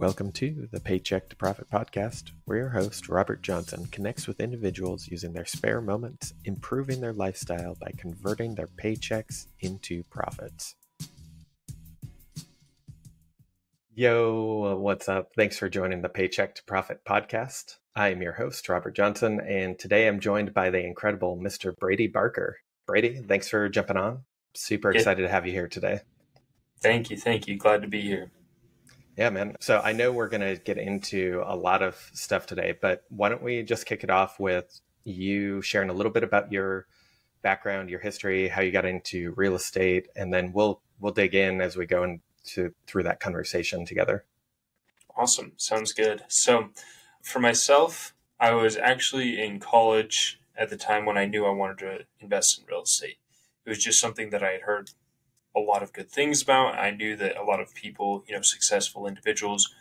Welcome to the Paycheck to Profit podcast, where your host, Robert Johnson, connects with individuals using their spare moments, improving their lifestyle by converting their paychecks into profits. Yo, what's up? Thanks for joining the Paycheck to Profit podcast. I am your host, Robert Johnson, and today I'm joined by the incredible Mr. Brady Barker. Brady, thanks for jumping on. Super excited to have you here today. Thank you. Thank you. Glad to be here. Yeah, man. So I know we're going to get into a lot of stuff today, but why don't we just kick it off with you sharing a little bit about your background, your history, how you got into real estate, and then we'll we'll dig in as we go into through that conversation together. Awesome. Sounds good. So for myself, I was actually in college at the time when I knew I wanted to invest in real estate. It was just something that I had heard a lot of good things about. I knew that a lot of people, you know, successful individuals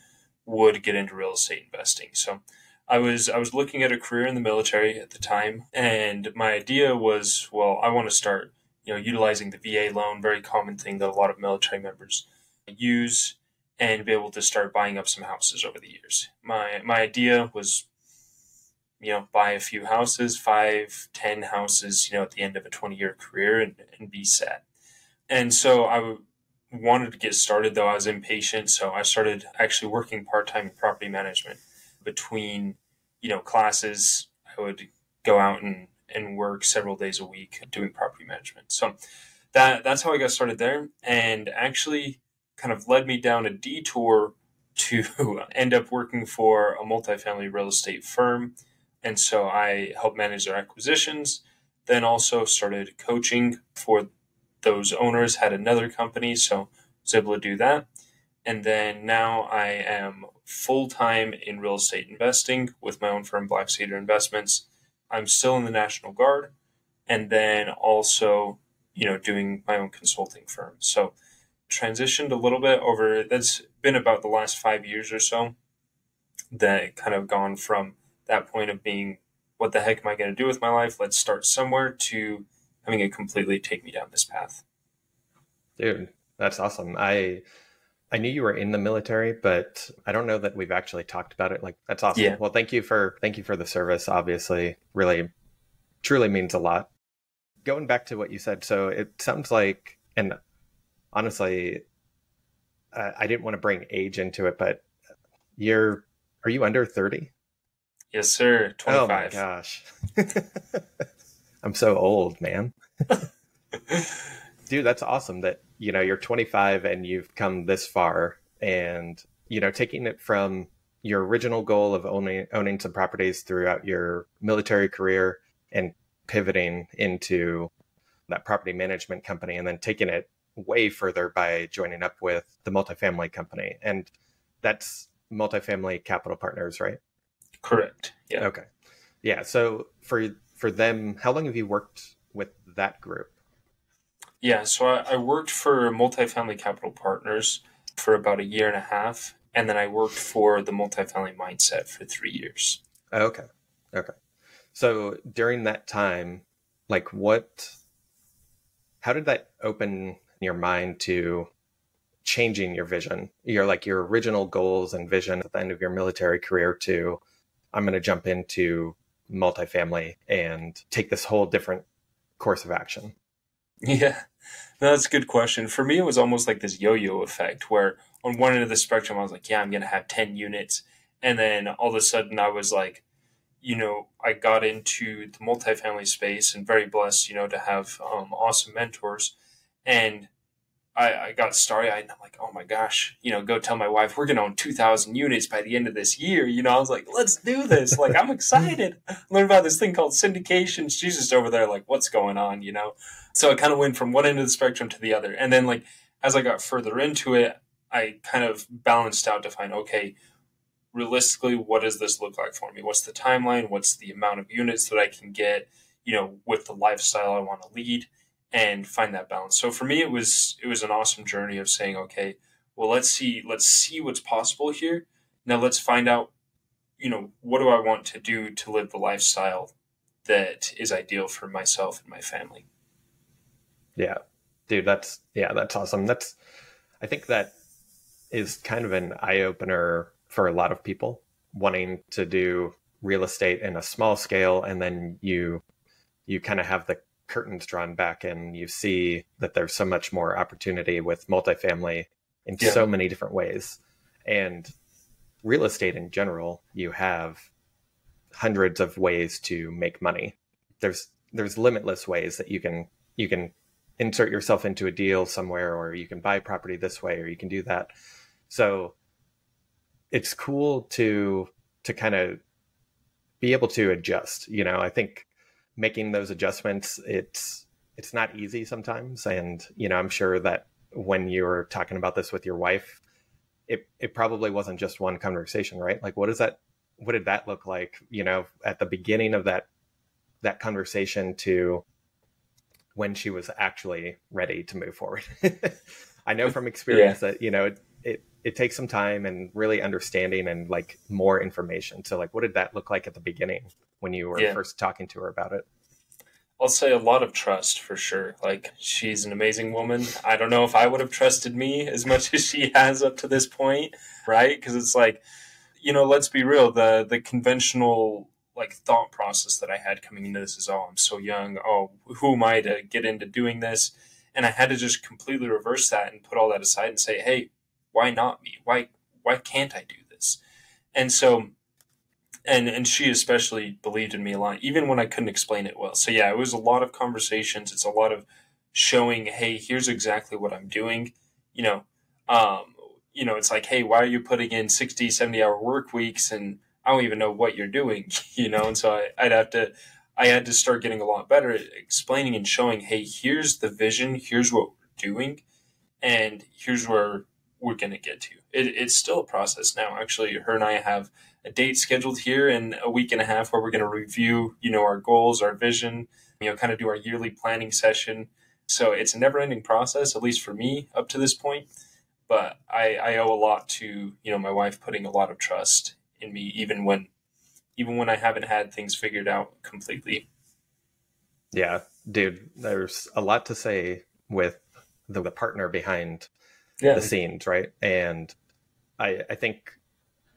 would get into real estate investing. So I was I was looking at a career in the military at the time and my idea was, well, I want to start, you know, utilizing the VA loan, very common thing that a lot of military members use and be able to start buying up some houses over the years. My my idea was you know, buy a few houses, five, ten houses, you know, at the end of a 20 year career and, and be set. And so I wanted to get started, though I was impatient. So I started actually working part time in property management between, you know, classes. I would go out and, and work several days a week doing property management. So that that's how I got started there, and actually kind of led me down a detour to end up working for a multifamily real estate firm. And so I helped manage their acquisitions, then also started coaching for those owners had another company, so was able to do that. And then now I am full time in real estate investing with my own firm, Black Cedar Investments. I'm still in the National Guard, and then also, you know, doing my own consulting firm. So transitioned a little bit over. That's been about the last five years or so. That kind of gone from that point of being, what the heck am I going to do with my life? Let's start somewhere to having it completely take me down this path. Dude, that's awesome. I I knew you were in the military, but I don't know that we've actually talked about it. Like that's awesome. Yeah. Well, thank you for thank you for the service. Obviously, really truly means a lot. Going back to what you said, so it sounds like and honestly uh, I didn't want to bring age into it, but you're are you under 30? Yes, sir. 25. Oh my gosh. I'm so old, man. Dude, that's awesome that, you know, you're 25 and you've come this far and, you know, taking it from your original goal of owning owning some properties throughout your military career and pivoting into that property management company and then taking it way further by joining up with the multifamily company. And that's multifamily capital partners, right? Correct. Yeah. Okay. Yeah. So for for them, how long have you worked with that group? Yeah, so I, I worked for Multifamily Capital Partners for about a year and a half, and then I worked for the Multifamily Mindset for three years. Okay. Okay. So during that time, like what, how did that open your mind to changing your vision? Your like your original goals and vision at the end of your military career to, I'm going to jump into multifamily and take this whole different course of action? Yeah, that's a good question. For me, it was almost like this yo yo effect where on one end of the spectrum, I was like, yeah, I'm going to have 10 units. And then all of a sudden, I was like, you know, I got into the multifamily space and very blessed, you know, to have um, awesome mentors. And I, I got starry eyed and I'm like, oh my gosh, you know, go tell my wife we're going to own 2,000 units by the end of this year. You know, I was like, let's do this. Like, I'm excited. Learn about this thing called syndications. She's just over there, like, what's going on, you know? So I kind of went from one end of the spectrum to the other. And then, like, as I got further into it, I kind of balanced out to find, okay, realistically, what does this look like for me? What's the timeline? What's the amount of units that I can get, you know, with the lifestyle I want to lead? And find that balance. So for me, it was it was an awesome journey of saying, okay, well, let's see let's see what's possible here. Now let's find out, you know, what do I want to do to live the lifestyle that is ideal for myself and my family. Yeah, dude, that's yeah, that's awesome. That's I think that is kind of an eye opener for a lot of people wanting to do real estate in a small scale and then you you kind of have the curtains drawn back and you see that there's so much more opportunity with multifamily in yeah. so many different ways and real estate in general you have hundreds of ways to make money there's there's limitless ways that you can you can insert yourself into a deal somewhere or you can buy property this way or you can do that so it's cool to to kind of be able to adjust. You know, I think making those adjustments it's it's not easy sometimes and you know i'm sure that when you were talking about this with your wife it it probably wasn't just one conversation right like what is that what did that look like you know at the beginning of that that conversation to when she was actually ready to move forward i know from experience yeah. that you know it, it it takes some time and really understanding and like more information. So like what did that look like at the beginning when you were yeah. first talking to her about it? I'll say a lot of trust for sure. Like she's an amazing woman. I don't know if I would have trusted me as much as she has up to this point, right? Because it's like, you know, let's be real. The the conventional like thought process that I had coming into this is, oh, I'm so young. Oh, who am I to get into doing this? And I had to just completely reverse that and put all that aside and say, hey, why not me? Why why can't I do this? And so and and she especially believed in me a lot, even when I couldn't explain it well. So yeah, it was a lot of conversations. It's a lot of showing, hey, here's exactly what I'm doing. You know, um, you know, it's like, hey, why are you putting in 60, 70 hour work weeks and I don't even know what you're doing, you know? And so I, I'd have to, I had to start getting a lot better at explaining and showing, hey, here's the vision, here's what we're doing, and here's where we're going to get to. It, it's still a process now. Actually, her and I have a date scheduled here in a week and a half where we're going to review, you know, our goals, our vision, you know, kind of do our yearly planning session. So it's a never ending process, at least for me up to this point. But I, I owe a lot to, you know, my wife putting a lot of trust in me, even when, even when I haven't had things figured out completely. Yeah, dude, there's a lot to say with the, the partner behind yeah. the scenes, right? And I, I think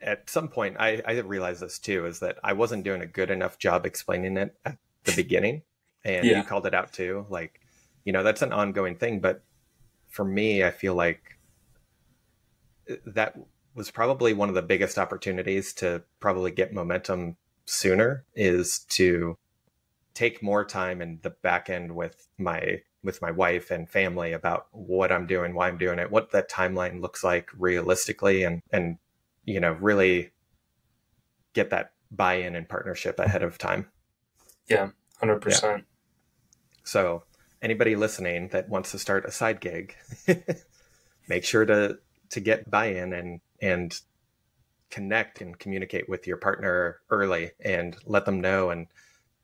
at some point I, I realized this too is that I wasn't doing a good enough job explaining it at the beginning, and yeah. you called it out too. Like, you know, that's an ongoing thing, but for me, I feel like uh, that was probably one of the biggest opportunities to probably get momentum sooner is to take more time in the back end with my with my wife and family about what I'm doing, why I'm doing it, what that timeline looks like realistically, and and you know really get that buy-in and partnership ahead of time. Yeah, hundred yeah. percent. So anybody listening that wants to start a side gig, make sure to to get buy-in and and connect and communicate with your partner early and let them know and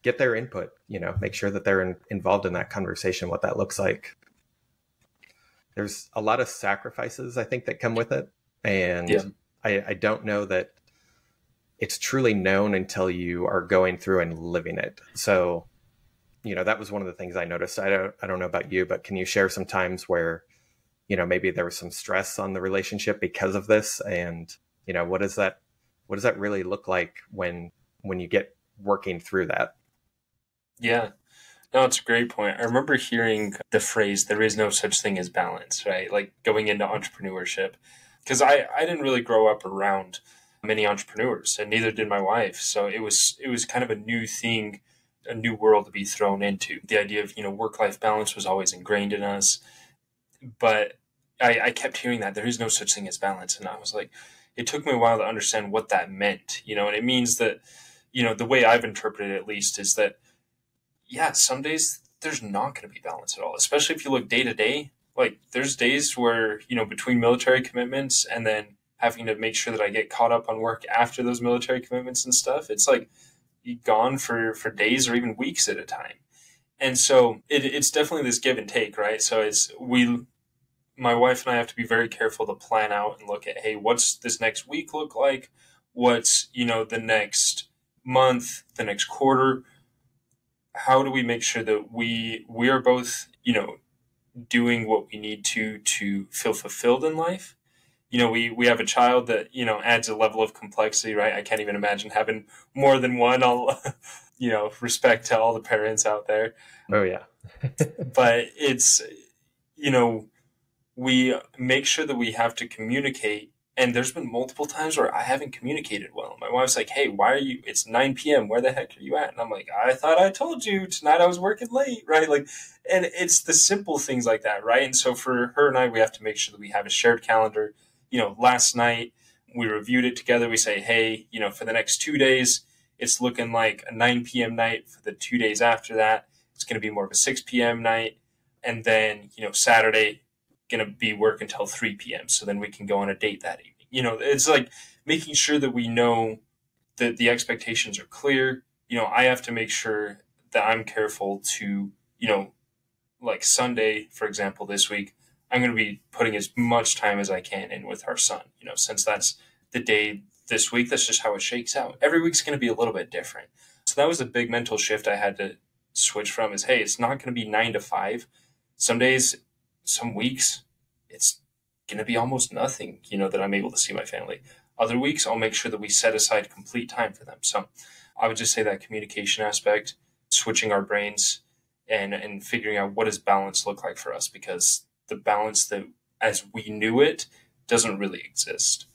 get their input you know make sure that they're in, involved in that conversation what that looks like there's a lot of sacrifices i think that come with it and yeah. I, I don't know that it's truly known until you are going through and living it so you know that was one of the things i noticed i don't i don't know about you but can you share some times where you know maybe there was some stress on the relationship because of this and you know what does that what does that really look like when when you get working through that yeah. No, it's a great point. I remember hearing the phrase, there is no such thing as balance, right? Like going into entrepreneurship. Because I, I didn't really grow up around many entrepreneurs, and neither did my wife. So it was it was kind of a new thing, a new world to be thrown into. The idea of, you know, work life balance was always ingrained in us. But I, I kept hearing that there is no such thing as balance. And I was like, it took me a while to understand what that meant, you know, and it means that, you know, the way I've interpreted it at least is that yeah, some days there's not going to be balance at all, especially if you look day to day. Like there's days where, you know, between military commitments and then having to make sure that I get caught up on work after those military commitments and stuff, it's like gone for, for days or even weeks at a time. And so it, it's definitely this give and take, right? So it's, we, my wife and I have to be very careful to plan out and look at, hey, what's this next week look like? What's, you know, the next month, the next quarter? how do we make sure that we we are both you know doing what we need to to feel fulfilled in life you know, we, we have a child that, you know, adds a level of complexity, right? I can't even imagine having more than one. I'll, you know, respect to all the parents out there. Oh, yeah. but it's, you know, we make sure that we have to communicate. And there's been multiple times where I haven't communicated well. My wife's like, "Hey, why are you? It's 9 p.m. Where the heck are you at?" And I'm like, "I thought I told you tonight. I was working late, right?" Like, and it's the simple things like that, right? And so for her and I, we have to make sure that we have a shared calendar you know, last night we reviewed it together. We say, hey, you know, for the next two days, it's looking like a 9 p.m. night. For the two days after that, it's going to be more of a 6 p.m. night. And then, you know, Saturday, going to be work until 3 p.m. So then we can go on a date that evening. You know, it's like making sure that we know that the expectations are clear. You know, I have to make sure that I'm careful to, you know, like Sunday, for example, this week, I'm going to be putting as much time as I can in with our son, you know, since that's the day this week. That's just how it shakes out. Every week's going to be a little bit different. So that was a big mental shift I had to switch from is, hey, it's not going to be nine to five. Some days, some weeks, it's going to be almost nothing, you know, that I'm able to see my family. Other weeks, I'll make sure that we set aside complete time for them. So I would just say that communication aspect, switching our brains and, and figuring out what does balance look like for us because the balance that as we knew it doesn't really exist.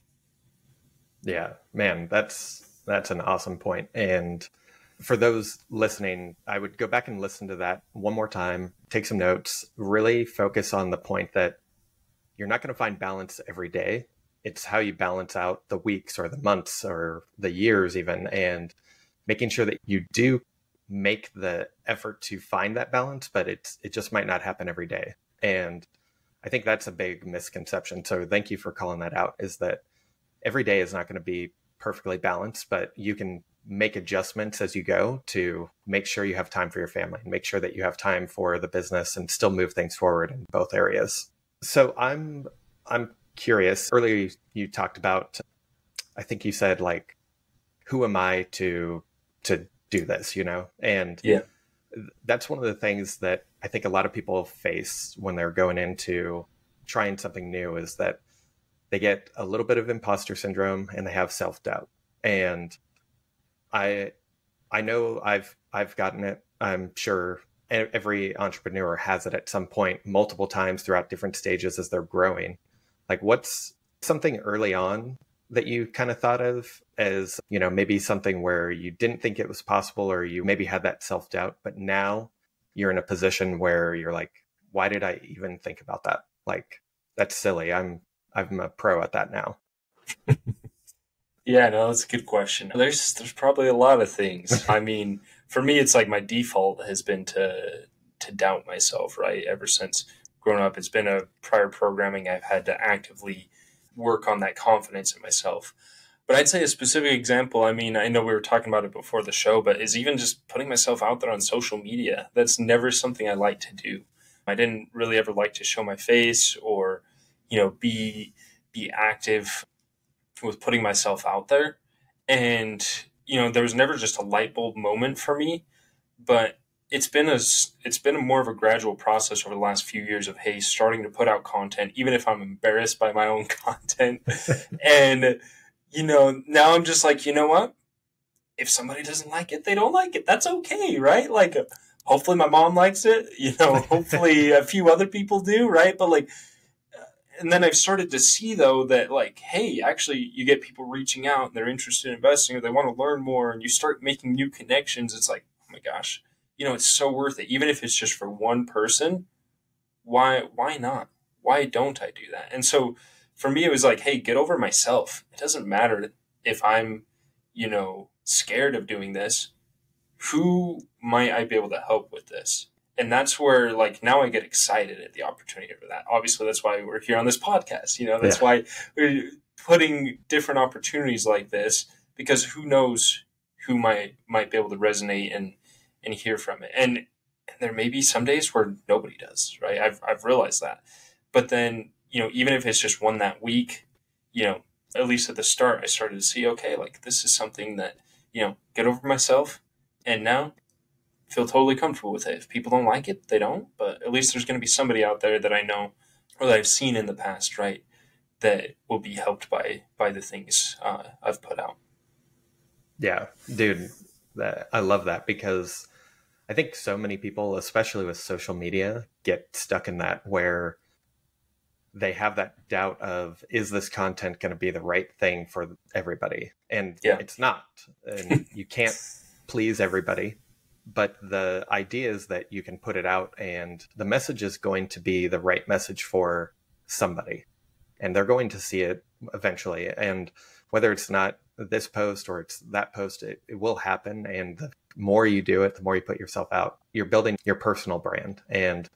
Yeah, man, that's that's an awesome point. And for those listening, I would go back and listen to that one more time, take some notes, really focus on the point that you're not going to find balance every day. It's how you balance out the weeks or the months or the years, even, and making sure that you do make the effort to find that balance, but it's it just might not happen every day. And I think that's a big misconception. So thank you for calling that out. Is that every day is not going to be perfectly balanced, but you can make adjustments as you go to make sure you have time for your family and make sure that you have time for the business and still move things forward in both areas. So I'm I'm curious. Earlier you talked about I think you said like who am I to to do this, you know? And yeah. that's one of the things that I think a lot of people face when they're going into trying something new is that they get a little bit of imposter syndrome and they have self doubt. And I I know I've I've gotten it. I'm sure every entrepreneur has it at some point, multiple times throughout different stages as they're growing. Like, what's something early on that you kind of thought of as, you know, maybe something where you didn't think it was possible or you maybe had that self doubt, but now you're in a position where you're like, why did I even think about that? Like, that's silly. I'm I'm a pro at that now. yeah, no, that's a good question. There's there's probably a lot of things. I mean, for me, it's like my default has been to to doubt myself. Right, ever since growing up, it's been a prior programming. I've had to actively work on that confidence in myself. But I'd say a specific example, I mean, I know we were talking about it before the show, but is even just putting myself out there on social media. That's never something I like to do. I didn't really ever like to show my face or, you know, be be active with putting myself out there. And, you know, there was never just a light bulb moment for me, but it's been a it's been a more of a gradual process over the last few years of hey starting to put out content even if i'm embarrassed by my own content and you know, now I'm just like, you know what? If somebody doesn't like it, they don't like it. That's okay, right? Like, hopefully my mom likes it. You know, hopefully a few other people do, right? But like, and then I've started to see though that like, hey, actually, you get people reaching out and they're interested in investing or they want to learn more, and you start making new connections. It's like, oh my gosh, you know, it's so worth it, even if it's just for one person. Why? Why not? Why don't I do that? And so for me, it was like, hey, get over myself. It doesn't matter if I'm, you know, scared of doing this. Who might I be able to help with this? And that's where, like, now I get excited at the opportunity for that. Obviously, that's why we're here on this podcast. You know, that's yeah. why we're putting different opportunities like this because who knows who might might be able to resonate and and hear from it. And, and there may be some days where nobody does, right? I've I've realized that. But then you know, even if it's just one that week, you know, at least at the start, I started to see, okay, like this is something that, you know, get over myself. And now feel totally comfortable with it. If people don't like it, they don't. But at least there's going to be somebody out there that I know or that I've seen in the past, right? that will be helped by by the things uh, I've put out. Yeah, dude, that, I love that because I think so many people, especially with social media, get stuck in that where they have that doubt of is this content going to be the right thing for everybody and yeah. it's not and you can't please everybody but the idea is that you can put it out and the message is going to be the right message for somebody. And they're going to see it eventually. And whether it's not this post or it's that post it, it will happen. And the more you do it the more you put yourself out. You're building your personal brand and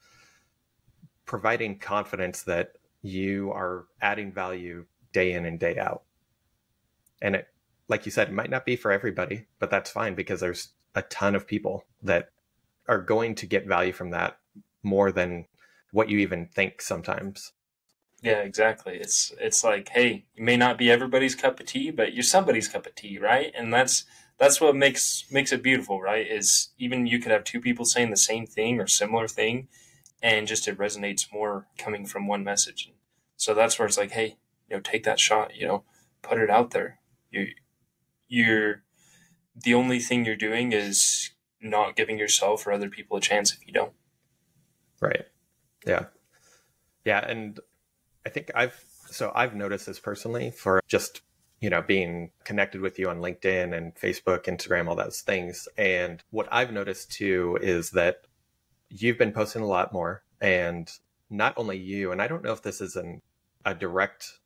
providing confidence that you are adding value day in and day out. And it like you said it might not be for everybody but that's fine because there's a ton of people that are going to get value from that more than what you even think sometimes. Yeah, exactly. It's it's like, hey, you may not be everybody's cup of tea, but you're somebody's cup of tea, right? And that's that's what makes makes it beautiful, right? Is even you could have two people saying the same thing or similar thing, and just it resonates more coming from one message. So that's where it's like, hey, you know, take that shot, you know, put it out there. You you're the only thing you're doing is not giving yourself or other people a chance if you don't. Right. Yeah. Yeah. And I think I've, so I've noticed this personally for just, you know, being connected with you on LinkedIn and Facebook, Instagram, all those things. And what I've noticed too is that you've been posting a lot more and not only you, and I don't know if this is an, a direct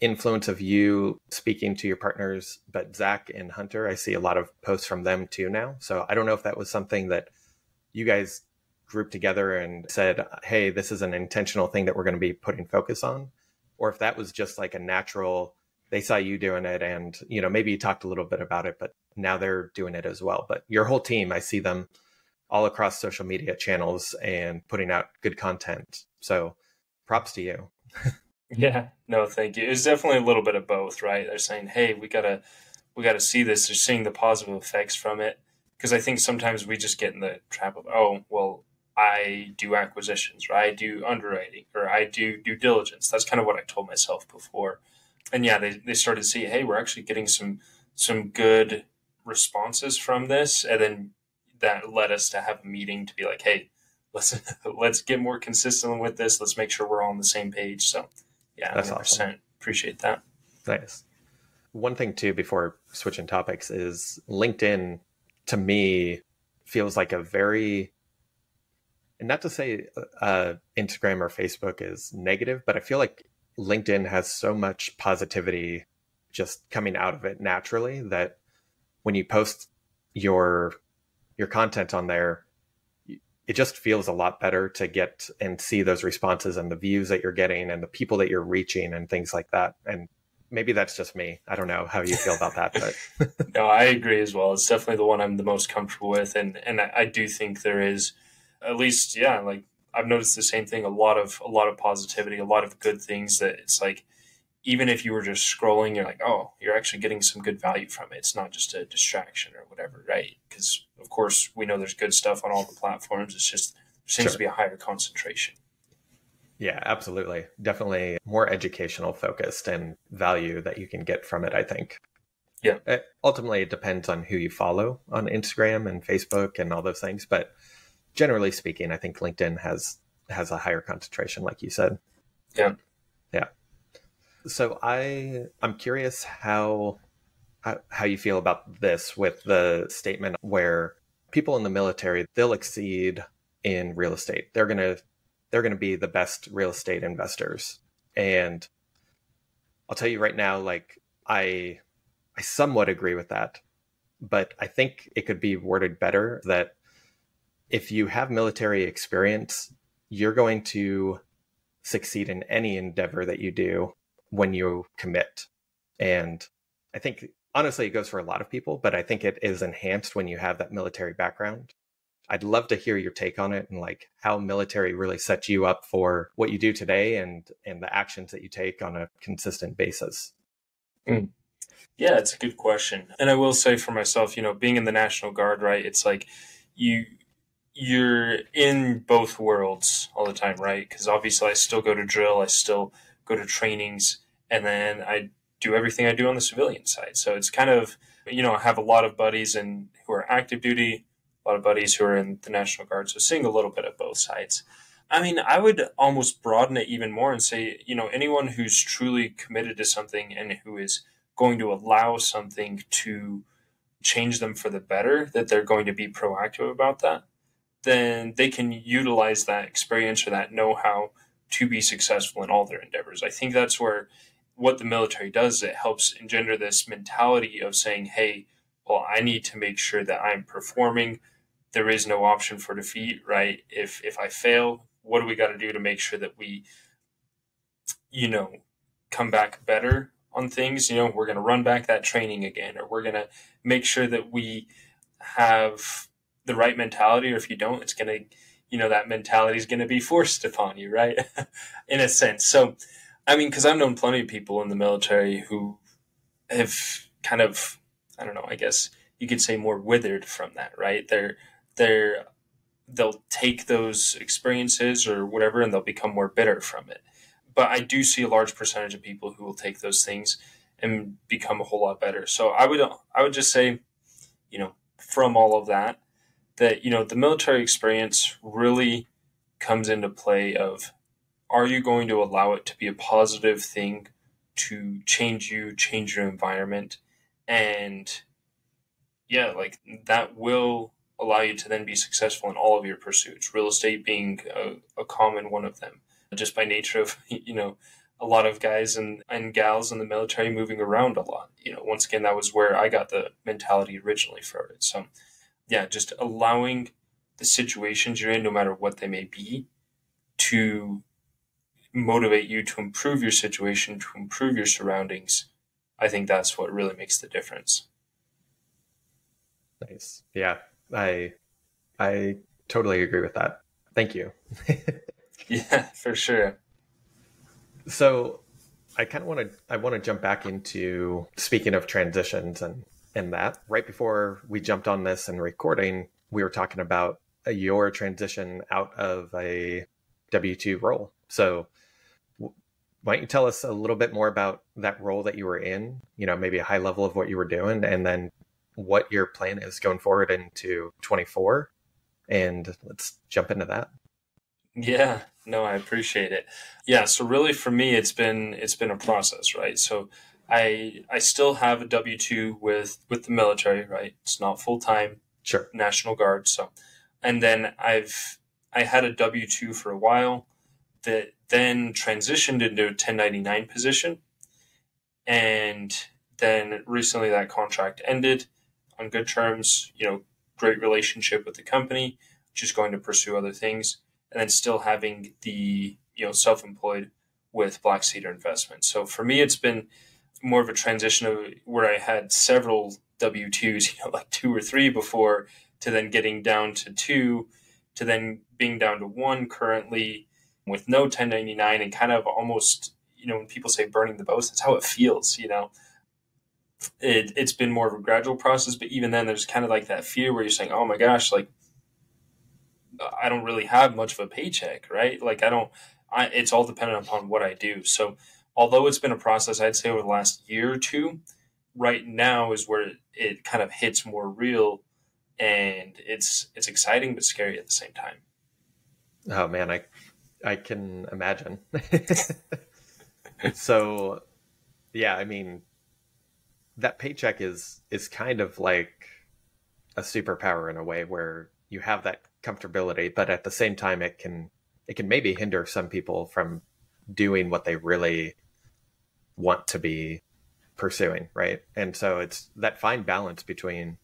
influence of you speaking to your partners, but Zach and Hunter, I see a lot of posts from them too now. So I don't know if that was something that you guys grouped together and said, hey, this is an intentional thing that we're going to be putting focus on, or if that was just like a natural, they saw you doing it and, you know, maybe you talked a little bit about it, but now they're doing it as well. But your whole team, I see them all across social media channels and putting out good content. So props to you. Yeah, no, thank you. It's definitely a little bit of both, right? They're saying, "Hey, we gotta, we gotta see this." They're seeing the positive effects from it because I think sometimes we just get in the trap of, "Oh, well, I do acquisitions, or I do underwriting, or I do due diligence." That's kind of what I told myself before, and yeah, they they started to see, "Hey, we're actually getting some some good responses from this," and then that led us to have a meeting to be like, "Hey." Let's let's get more consistent with this. Let's make sure we're all on the same page. So yeah, that's 100%. awesome. Appreciate that. Nice. One thing too, before switching topics, is LinkedIn to me feels like a very, and not to say uh, Instagram or Facebook is negative, but I feel like LinkedIn has so much positivity just coming out of it naturally that when you post your your content on there it just feels a lot better to get and see those responses and the views that you're getting and the people that you're reaching and things like that. And maybe that's just me. I don't know how you feel about that, but no, I agree as well. It's definitely the one I'm the most comfortable with, and and I, I do think there is, at least, yeah, like I've noticed the same thing. A lot of a lot of positivity, a lot of good things that it's like even if you were just scrolling, you're like, oh, you're actually getting some good value from it. It's not just a distraction or whatever, right? Because of course we know there's good stuff on all the platforms. It's just there seems sure. to be a higher concentration. Yeah, absolutely. Definitely more educational focused and value that you can get from it, I think. Yeah. It, ultimately, it depends on who you follow on Instagram and Facebook and all those things. But generally speaking, I think LinkedIn has has a higher concentration, like you said. Yeah. Yeah. So I I'm curious how how, how you feel about this with the statement where people in the military they'll exceed in real estate. They're going to they're going to be the best real estate investors. And I'll tell you right now like I I somewhat agree with that. But I think it could be worded better that if you have military experience, you're going to succeed in any endeavor that you do when you commit. And I think honestly, it goes for a lot of people, but I think it is enhanced when you have that military background. I'd love to hear your take on it and like how military really sets you up for what you do today and and the actions that you take on a consistent basis. Mm. Yeah, it's a good question. And I will say for myself, you know, being in the National Guard, right? It's like you you're in both worlds all the time, right? Because obviously I still go to drill, I still go to trainings, and then I do everything I do on the civilian side. So it's kind of, you know, I have a lot of buddies and who are active duty, a lot of buddies who are in the National Guard. So seeing a little bit of both sides. I mean, I would almost broaden it even more and say, you know, anyone who's truly committed to something and who is going to allow something to change them for the better, that they're going to be proactive about that, then they can utilize that experience or that know how to be successful in all their endeavors. I think that's where what the military does, it helps engender this mentality of saying, hey, well, I need to make sure that I'm performing. There is no option for defeat, right? If if I fail, what do we got to do to make sure that we, you know, come back better on things? You know, we're going to run back that training again, or we're going to make sure that we have the right mentality, or if you don't, it's going to, you know, that mentality is going to be forced upon you, right? in a sense. So, I mean, because I've known plenty of people in the military who have kind of, I don't know, I guess you could say more withered from that, right? They're, they're, they'll take those experiences or whatever and they'll become more bitter from it. But I do see a large percentage of people who will take those things and become a whole lot better. So I would I would just say, you know, from all of that, that you know the military experience really comes into play of are you going to allow it to be a positive thing to change you, change your environment, and yeah, like that will allow you to then be successful in all of your pursuits. Real estate being a, a common one of them, just by nature of you know a lot of guys and, and gals in the military moving around a lot. You know, once again, that was where I got the mentality originally for it. So, yeah, just allowing the situations you're in, no matter what they may be, to motivate you to improve your situation, to improve your surroundings. I think that's what really makes the difference. Nice. Yeah, I I totally agree with that. Thank you. yeah, for sure. So I kind of want to I want to jump back into speaking of transitions and and that right before we jumped on this and recording, we were talking about your transition out of a W two role. So why don't you tell us a little bit more about that role that you were in? You know, maybe a high level of what you were doing, and then what your plan is going forward into 24 and let's jump into that yeah no i appreciate it yeah so really for me it's been it's been a process right so i i still have a w2 with with the military right? It's not full-time sure. National guard so. And then i've i had a w2 for a while that then transitioned into a 1099 position. And then recently that contract ended on good terms, you know, great relationship with the company, just going to pursue other things, and then still having the, you know, self employed with Black Cedar Investments. So for me, it's been more of a transition of where I had several W 2s, you know, like two or three before, to then getting down to two, to then being down to one currently with no 1099 and kind of almost, you know, when people say burning the boats, that's how it feels, you know it, it's been more of a gradual process, but even then, there's kind of like that fear where you're saying, "Oh my gosh, like I don't really have much of a paycheck, right? Like I don't. I, it's all dependent upon what I do. So, although it's been a process, I'd say over the last year or two, right now is where it, it kind of hits more real, and it's it's exciting but scary at the same time. Oh man, I I can imagine. so, yeah, I mean, that paycheck is is kind of like a superpower in a way where you have that comfortability, but at the same time it can it can maybe hinder some people from doing what they really want to be pursuing, right? And so it's that fine balance between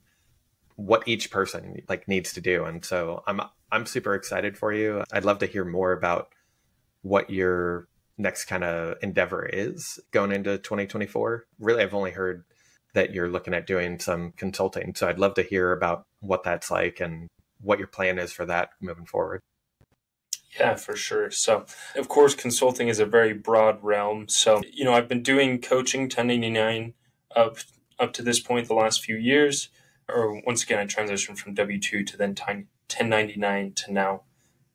what each person like needs to do. And so I'm I'm super excited for you. I'd love to hear more about what your next kind of endeavor is going into 2024. Really, I've only heard that you're looking at doing some consulting. So I'd love to hear about what that's like and what your plan is for that moving forward. Yeah, for sure. So, of course, consulting is a very broad realm. So, you know, I've been doing coaching 1099 up up to this point the last few years. Or once again, I transitioned from W two to then 1099 to now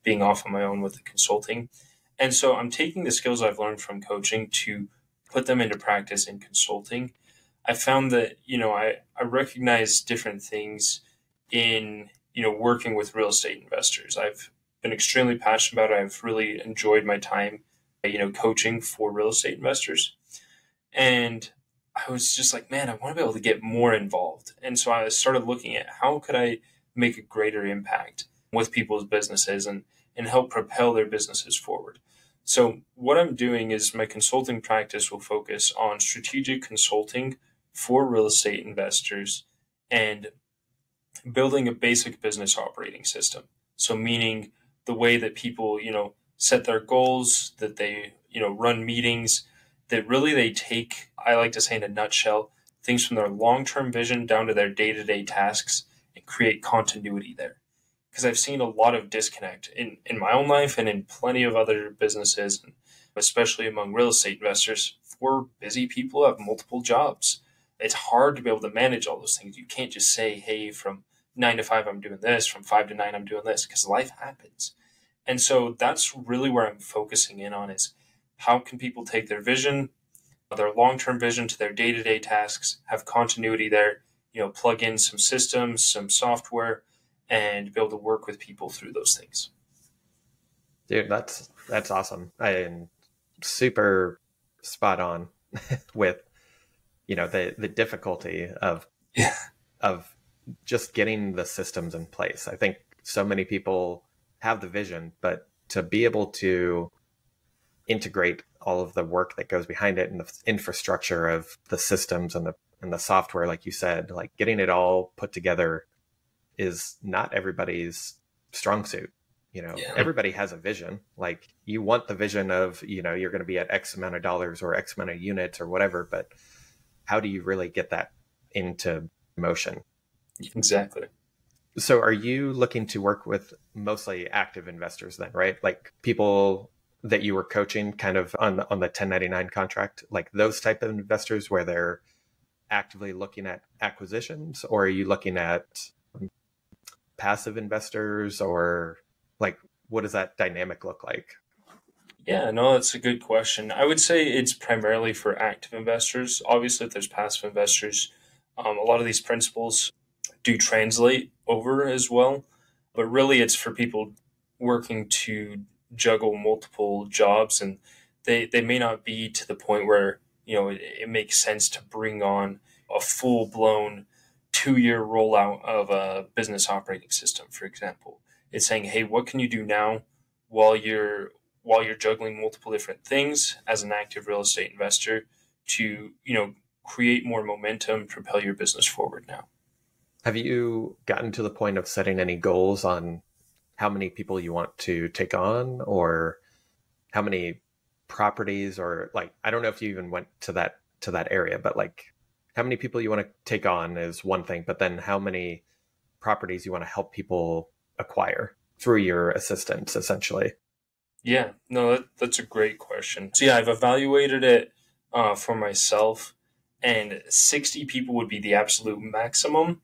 being off on my own with the consulting. And so I'm taking the skills I've learned from coaching to put them into practice in consulting. I found that, you know, I, I recognize different things in, you know, working with real estate investors. I've been extremely passionate about. I've really enjoyed my time, you know, coaching for real estate investors. And I was just like, man, I want to be able to get more involved. And so I started looking at how could I make a greater impact with people's businesses and, and help propel their businesses forward. So what I'm doing is my consulting practice will focus on strategic consulting for real estate investors and building a basic business operating system. So meaning the way that people, you know, set their goals, that they, you know, run meetings, that really they take, I like to say in a nutshell, things from their long-term vision down to their day-to-day tasks and create continuity there. Because I've seen a lot of disconnect in, in my own life and in plenty of other businesses, especially among real estate investors. We're busy people who have multiple jobs. It's hard to be able to manage all those things. You can't just say, hey, from nine to five, I'm doing this, from five to nine, I'm doing this, because life happens. And so that's really where I'm focusing in on is how can people take their vision, their long-term vision to their day-to-day tasks, have continuity there, you know, plug in some systems, some software, and be able to work with people through those things. Dude, that's that's awesome. I am super spot on with you know the the difficulty of yeah. of just getting the systems in place. I think so many people have the vision, but to be able to integrate all of the work that goes behind it and the infrastructure of the systems and the and the software, like you said, like getting it all put together is not everybody's strong suit. You know, yeah. everybody has a vision. Like you want the vision of, you know, you're going to be at X amount of dollars or X amount of units or whatever, but how do you really get that into motion? Exactly. So are you looking to work with mostly active investors then, right? Like people that you were coaching kind of on on the 1099 contract, like those type of investors where they're actively looking at acquisitions or are you looking at passive investors or like what does that dynamic look like? Yeah, no, that's a good question. I would say it's primarily for active investors. Obviously, if there's passive investors, um, a lot of these principles do translate over as well. But really, it's for people working to juggle multiple jobs, and they, they may not be to the point where you know it, it makes sense to bring on a full blown two year rollout of a business operating system. For example, it's saying, hey, what can you do now while you're while you're juggling multiple different things as an active real estate investor to you know create more momentum, propel your business forward now. Have you gotten to the point of setting any goals on how many people you want to take on or how many properties or like I don't know if you even went to that to that area, but like how many people you want to take on is one thing, but then how many properties you want to help people acquire through your assistance essentially. Yeah, no, that, that's a great question. So yeah, I've evaluated it uh, for myself, and 60 people would be the absolute maximum.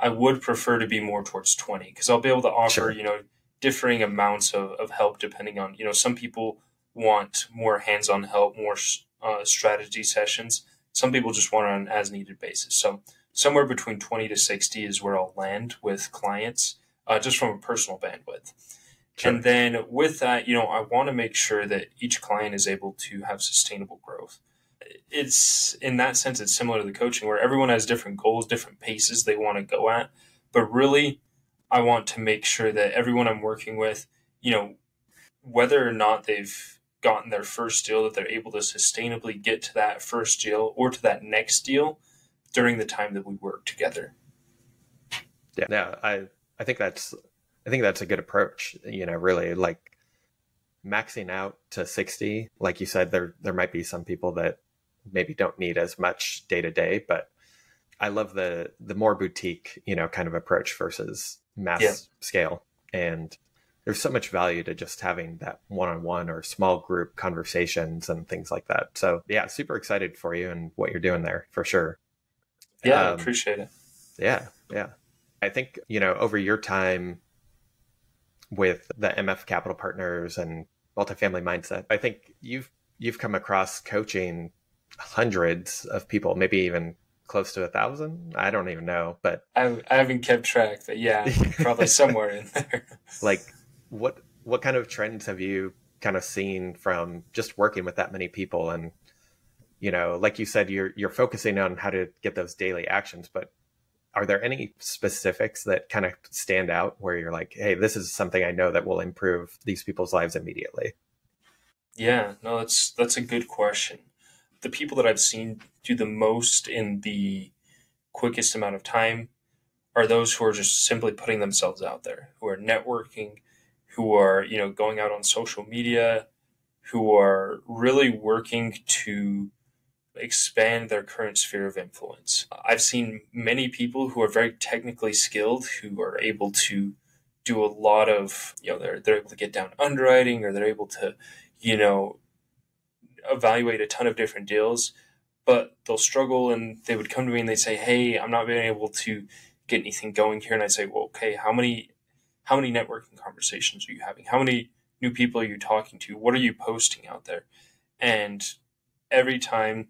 I would prefer to be more towards 20 because I'll be able to offer, sure. you know, differing amounts of, of help depending on, you know, some people want more hands on help, more uh, strategy sessions. Some people just want it on an as needed basis. So somewhere between 20 to 60 is where I'll land with clients, uh, just from a personal bandwidth. Sure. And then with that, you know, I want to make sure that each client is able to have sustainable growth it's in that sense it's similar to the coaching where everyone has different goals different paces they want to go at. But really i want to make sure that everyone i'm working with you know whether or not they've gotten their first deal that they're able to sustainably get to that first deal or to that next deal during the time that we work together. Yeah. Yeah i i think that's i think that's a good approach you know really like maxing out to 60 like you said there there might be some people that maybe don't need as much day to day, but I love the the more boutique, you know, kind of approach versus mass yeah. scale. And there's so much value to just having that one-on-one or small group conversations and things like that. So yeah, super excited for you and what you're doing there for sure. Yeah, um, I appreciate it. Yeah, yeah. I think, you know, over your time with the MF Capital Partners and multifamily mindset. I think you've you've come across coaching hundreds of people, maybe even close to a thousand. I don't even know, but I, I haven't kept track, but yeah, probably somewhere in there. like, what what kind of trends have you kind of seen from just working with that many people? And you know, like you said, you're you're focusing on how to get those daily actions, but are there any specifics that kind of stand out where you're like, hey, this is something I know that will improve these people's lives immediately? Yeah, no, that's that's a good question. The people that I've seen do the most in the quickest amount of time are those who are just simply putting themselves out there, who are networking, who are, you know, going out on social media, who are really working to expand their current sphere of influence. I've seen many people who are very technically skilled who are able to do a lot of, you know, they're, they're able to get down underwriting or they're able to, you know, evaluate a ton of different deals, but they'll struggle and they would come to me and they'd say, Hey, I'm not being able to get anything going here. And I'd say, well, okay, how many, how many networking conversations are you having? How many new people are you talking to? What are you posting out there? And every time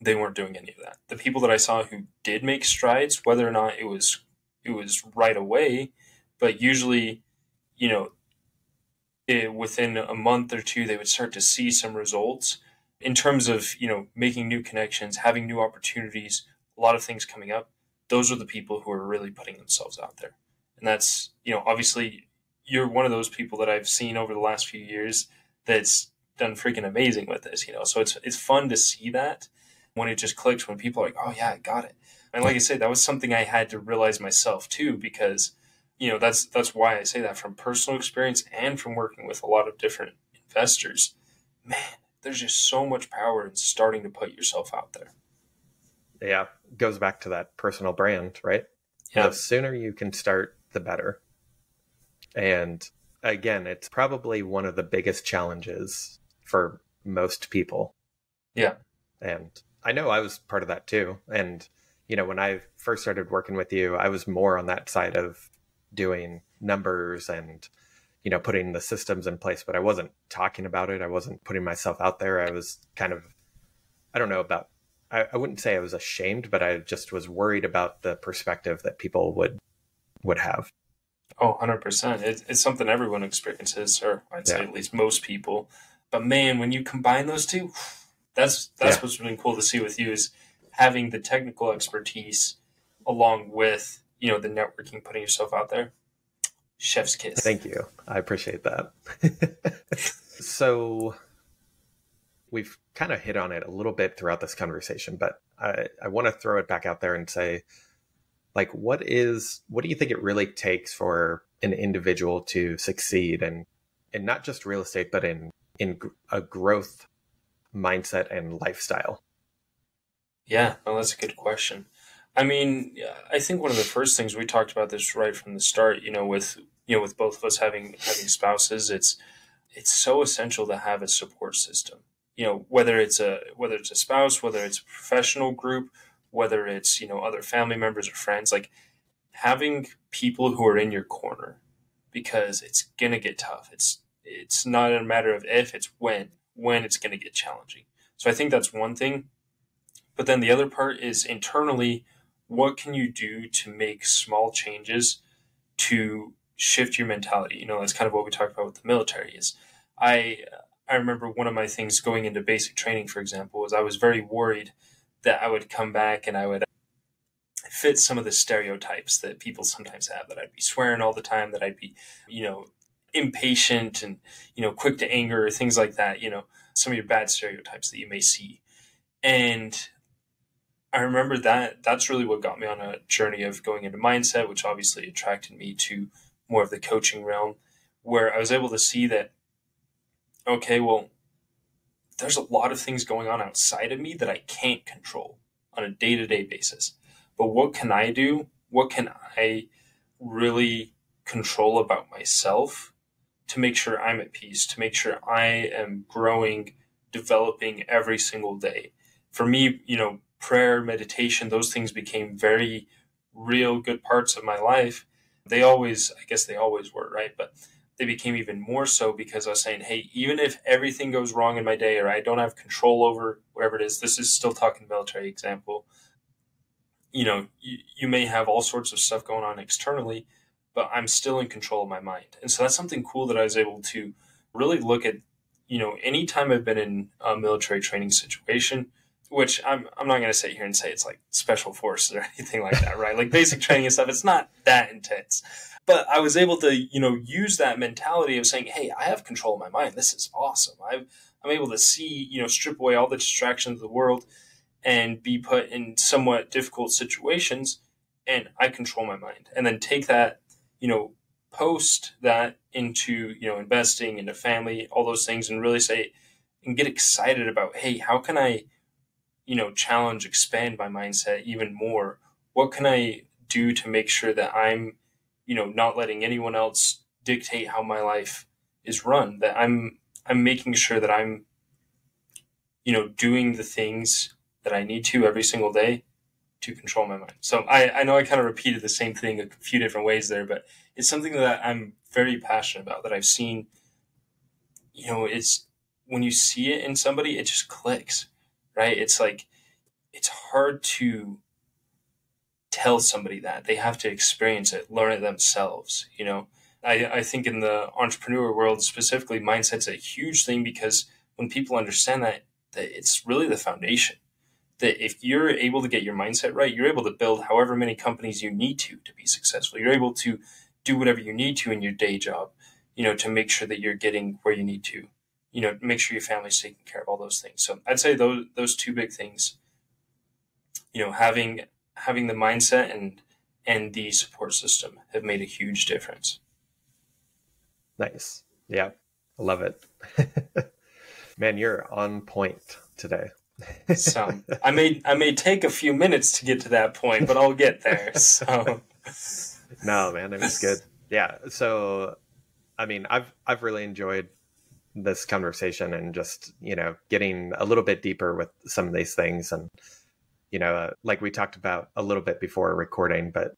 they weren't doing any of that. The people that I saw who did make strides, whether or not it was it was right away, but usually, you know, it, within a month or two, they would start to see some results in terms of you know making new connections, having new opportunities, a lot of things coming up. Those are the people who are really putting themselves out there, and that's you know obviously you're one of those people that I've seen over the last few years that's done freaking amazing with this. You know, so it's it's fun to see that when it just clicks when people are like, oh yeah, I got it. And like I said, that was something I had to realize myself too, because you know that's that's why I say that from personal experience and from working with a lot of different investors. Man, there's just so much power in starting to put yourself out there. Yeah, goes back to that personal brand, right? Yeah. The sooner you can start, the better. And again, it's probably one of the biggest challenges for most people. Yeah. And I know I was part of that too. And, you know, when I first started working with you, I was more on that side of doing numbers and, you know, putting the systems in place, but I wasn't talking about it. I wasn't putting myself out there. I was kind of, I don't know about, I, I wouldn't say I was ashamed, but I just was worried about the perspective that people would, would have. Oh, 100%. It, it's something everyone experiences, or I'd say yeah. at least most people. But man, when you combine those two, that's that's yeah. what's been cool to see with you is having the technical expertise along with you know the networking, putting yourself out there. Chef's kiss. Thank you. I appreciate that. so we've kind of hit on it a little bit throughout this conversation, but I, I want to throw it back out there and say, like, what is what do you think it really takes for an individual to succeed and and not just real estate, but in in a growth mindset and lifestyle? Yeah, well, that's a good question. I mean, I think one of the first things we talked about this right from the start. You know, with you know, with both of us having having spouses, it's it's so essential to have a support system. You know, whether it's a whether it's a spouse, whether it's a professional group, whether it's you know other family members or friends, like having people who are in your corner because it's gonna get tough. It's it's not a matter of if, it's when when it's going to get challenging. So I think that's one thing. But then the other part is internally, what can you do to make small changes to shift your mentality? You know, that's kind of what we talked about with the military is I I remember one of my things going into basic training, for example, was I was very worried that I would come back and I would fit some of the stereotypes that people sometimes have that I'd be swearing all the time, that I'd be, you know, impatient and you know quick to anger or things like that you know some of your bad stereotypes that you may see and i remember that that's really what got me on a journey of going into mindset which obviously attracted me to more of the coaching realm where i was able to see that okay well there's a lot of things going on outside of me that i can't control on a day-to-day basis but what can i do what can i really control about myself to make sure I'm at peace, to make sure I am growing, developing every single day. For me, you know, prayer, meditation, those things became very real good parts of my life. They always, I guess they always were, right? But they became even more so because I was saying, hey, even if everything goes wrong in my day or I don't have control over whatever it is, this is still talking military example. You know, you, you may have all sorts of stuff going on externally, but I'm still in control of my mind. And so that's something cool that I was able to really look at, you know, anytime I've been in a military training situation, which I'm, I'm not going to sit here and say it's like special forces or anything like that, right? Like basic training and stuff, it's not that intense but I was able to, you know, use that mentality of saying, "Hey, I have control of my mind. This is awesome. i I'm able to see, you know, strip away all the distractions of the world and be put in somewhat difficult situations, and I control my mind. And then take that, you know, post that into, you know, investing into family, all those things, and really say and get excited about, hey, how can I, you know, challenge, expand my mindset even more? What can I do to make sure that I'm you know not letting anyone else dictate how my life is run? That i'm i'm making sure that i'm you know doing the things that i need to every single day to control my mind. So i i know i kind of repeated the same thing a few different ways there but it's something that i'm very passionate about that i've seen you know it's when you see it in somebody it just clicks right it's like it's hard to tell somebody that. They have to experience it, learn it themselves. You know, I, I think in the entrepreneur world specifically, mindset's a huge thing because when people understand that, that it's really the foundation. That if you're able to get your mindset right, you're able to build however many companies you need to to be successful. You're able to do whatever you need to in your day job, you know, to make sure that you're getting where you need to, you know, make sure your family's taking care of, all those things. So I'd say those those two big things, you know, having having the mindset and and the support system have made a huge difference. Nice. Yeah. I love it. Man, you're on point today. so I may I may take a few minutes to get to that point, but I'll get there. So No, man, it was good. Yeah. So I mean, I've I've really enjoyed this conversation and just, you know, getting a little bit deeper with some of these things and you know, uh, like we talked about a little bit before recording, but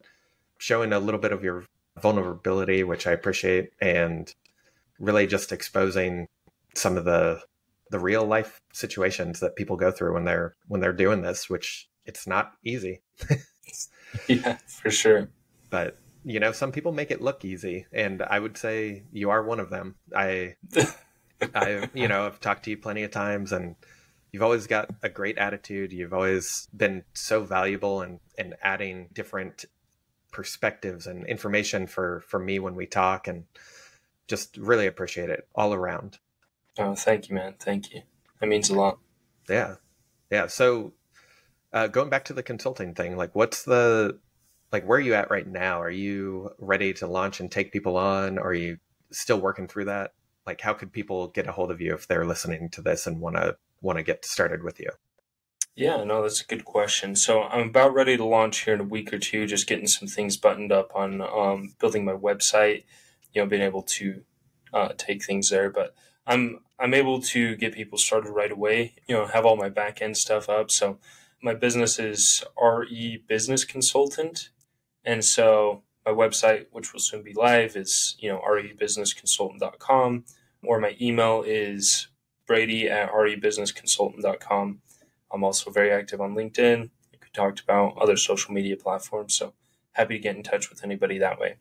showing a little bit of your vulnerability, which I appreciate, and really just exposing some of the the real life situations that people go through when they're when they're doing this, which it's not easy. yeah, for sure. But you know, some people make it look easy, and I would say you are one of them. I, I, you know, I've talked to you plenty of times, and you've always got a great attitude. You've always been so valuable and and adding different perspectives and information for for me when we talk and just really appreciate it all around. Oh, thank you, man. Thank you. That means a lot. Yeah. Yeah. So uh, going back to the consulting thing, like what's the like where are you at right now? Are you ready to launch and take people on? Or are you still working through that? Like how could people get a hold of you if they're listening to this and want to want to get started with you? Yeah, no, that's a good question. So I'm about ready to launch here in a week or two, just getting some things buttoned up on um, building my website, you know, being able to uh, take things there. But I'm I'm able to get people started right away, you know, have all my back end stuff up. So my business is RE Business Consultant. And so my website, which will soon be live, is, you know, rebusinessconsultant.com, or my email is Brady at rebusinessconsultant.com. I'm also very active on LinkedIn, like we talked about, other social media platforms. So happy to get in touch with anybody that way.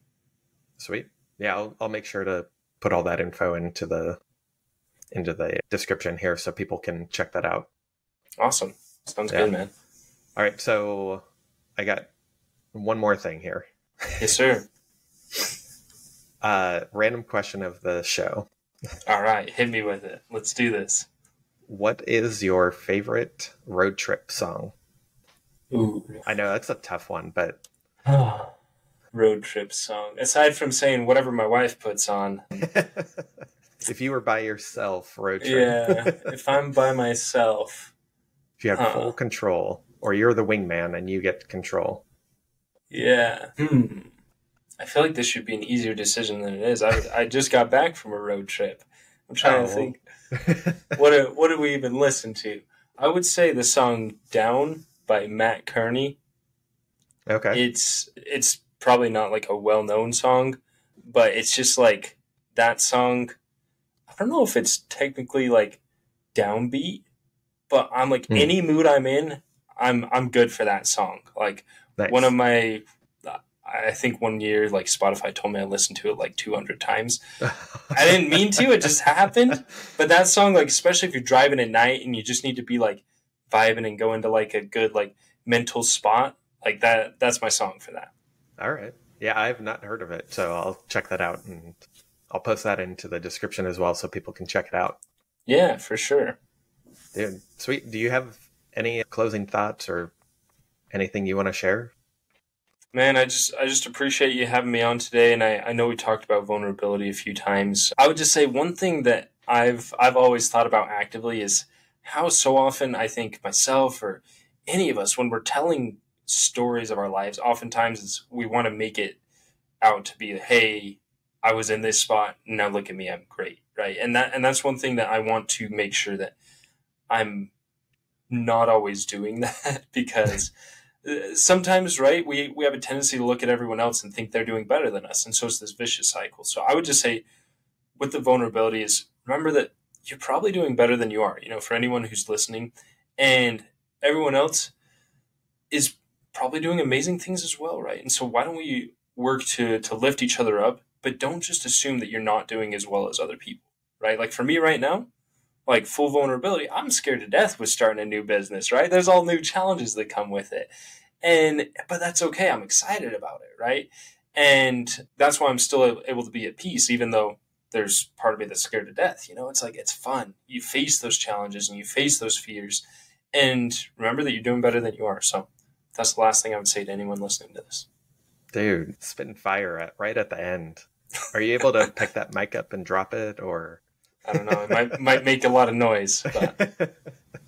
Sweet. Yeah, I'll, I'll make sure to put all that info into the into the description here so people can check that out. Awesome. Sounds yeah. good, man. All right, so I got one more thing here. Yes, sir. uh, random question of the show. All right, hit me with it. Let's do this. What is your favorite road trip song? Ooh. I know that's a tough one, but road trip song. Aside from saying whatever my wife puts on. if you were by yourself, road trip. yeah, if I'm by myself. If you have huh. full control, or you're the wingman and you get control. Yeah. Hmm. I feel like this should be an easier decision than it is. I, I just got back from a road trip. I'm trying oh. to think. what do, what do we even listen to? I would say the song "Down" by Matt Kearney. Okay. It's it's probably not like a well known song, but it's just like that song, I don't know if it's technically like downbeat, but I'm like mm. any mood I'm in, I'm I'm good for that song. Like nice. one of my I think one year, like Spotify told me I listened to it like 200 times. I didn't mean to; it just happened. But that song, like, especially if you're driving at night and you just need to be like vibing and go into like a good like mental spot, like that. That's my song for that. All right. Yeah, I've not heard of it, so I'll check that out and I'll post that into the description as well, so people can check it out. Yeah, for sure. Dude, sweet. Do you have any closing thoughts or anything you want to share? Man, I just I just appreciate you having me on today and I, I know we talked about vulnerability a few times. I would just say one thing that I've I've always thought about actively is how so often I think myself or any of us when we're telling stories of our lives, oftentimes we want to make it out to be hey, I was in this spot, now look at me, I'm great. Right. And that and that's one thing that I want to make sure that I'm not always doing that because sometimes right we we have a tendency to look at everyone else and think they're doing better than us and so it's this vicious cycle. So i would just say with the vulnerability is remember that you're probably doing better than you are you know for anyone who's listening and everyone else is probably doing amazing things as well right? And so why don't we work to to lift each other up but don't just assume that you're not doing as well as other people right? Like for me right now like full vulnerability, I'm scared to death with starting a new business, right? There's all new challenges that come with it. And, but that's okay. I'm excited about it, right? And that's why I'm still able to be at peace, even though there's part of me that's scared to death. You know, it's like, it's fun. You face those challenges and you face those fears. And remember that you're doing better than you are. So that's the last thing I would say to anyone listening to this. Dude, spitting fire at right at the end. Are you able to pick that mic up and drop it or? I don't know. It might might make a lot of noise. But.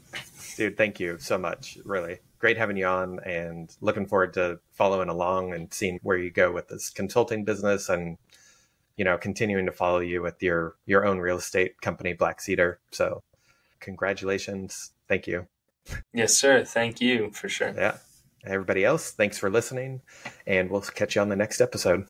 Dude, thank you so much. Really great having you on, and looking forward to following along and seeing where you go with this consulting business, and you know, continuing to follow you with your your own real estate company, Black Cedar. So, congratulations. Thank you. Yes, sir. Thank you for sure. Yeah. Everybody else, thanks for listening, and we'll catch you on the next episode.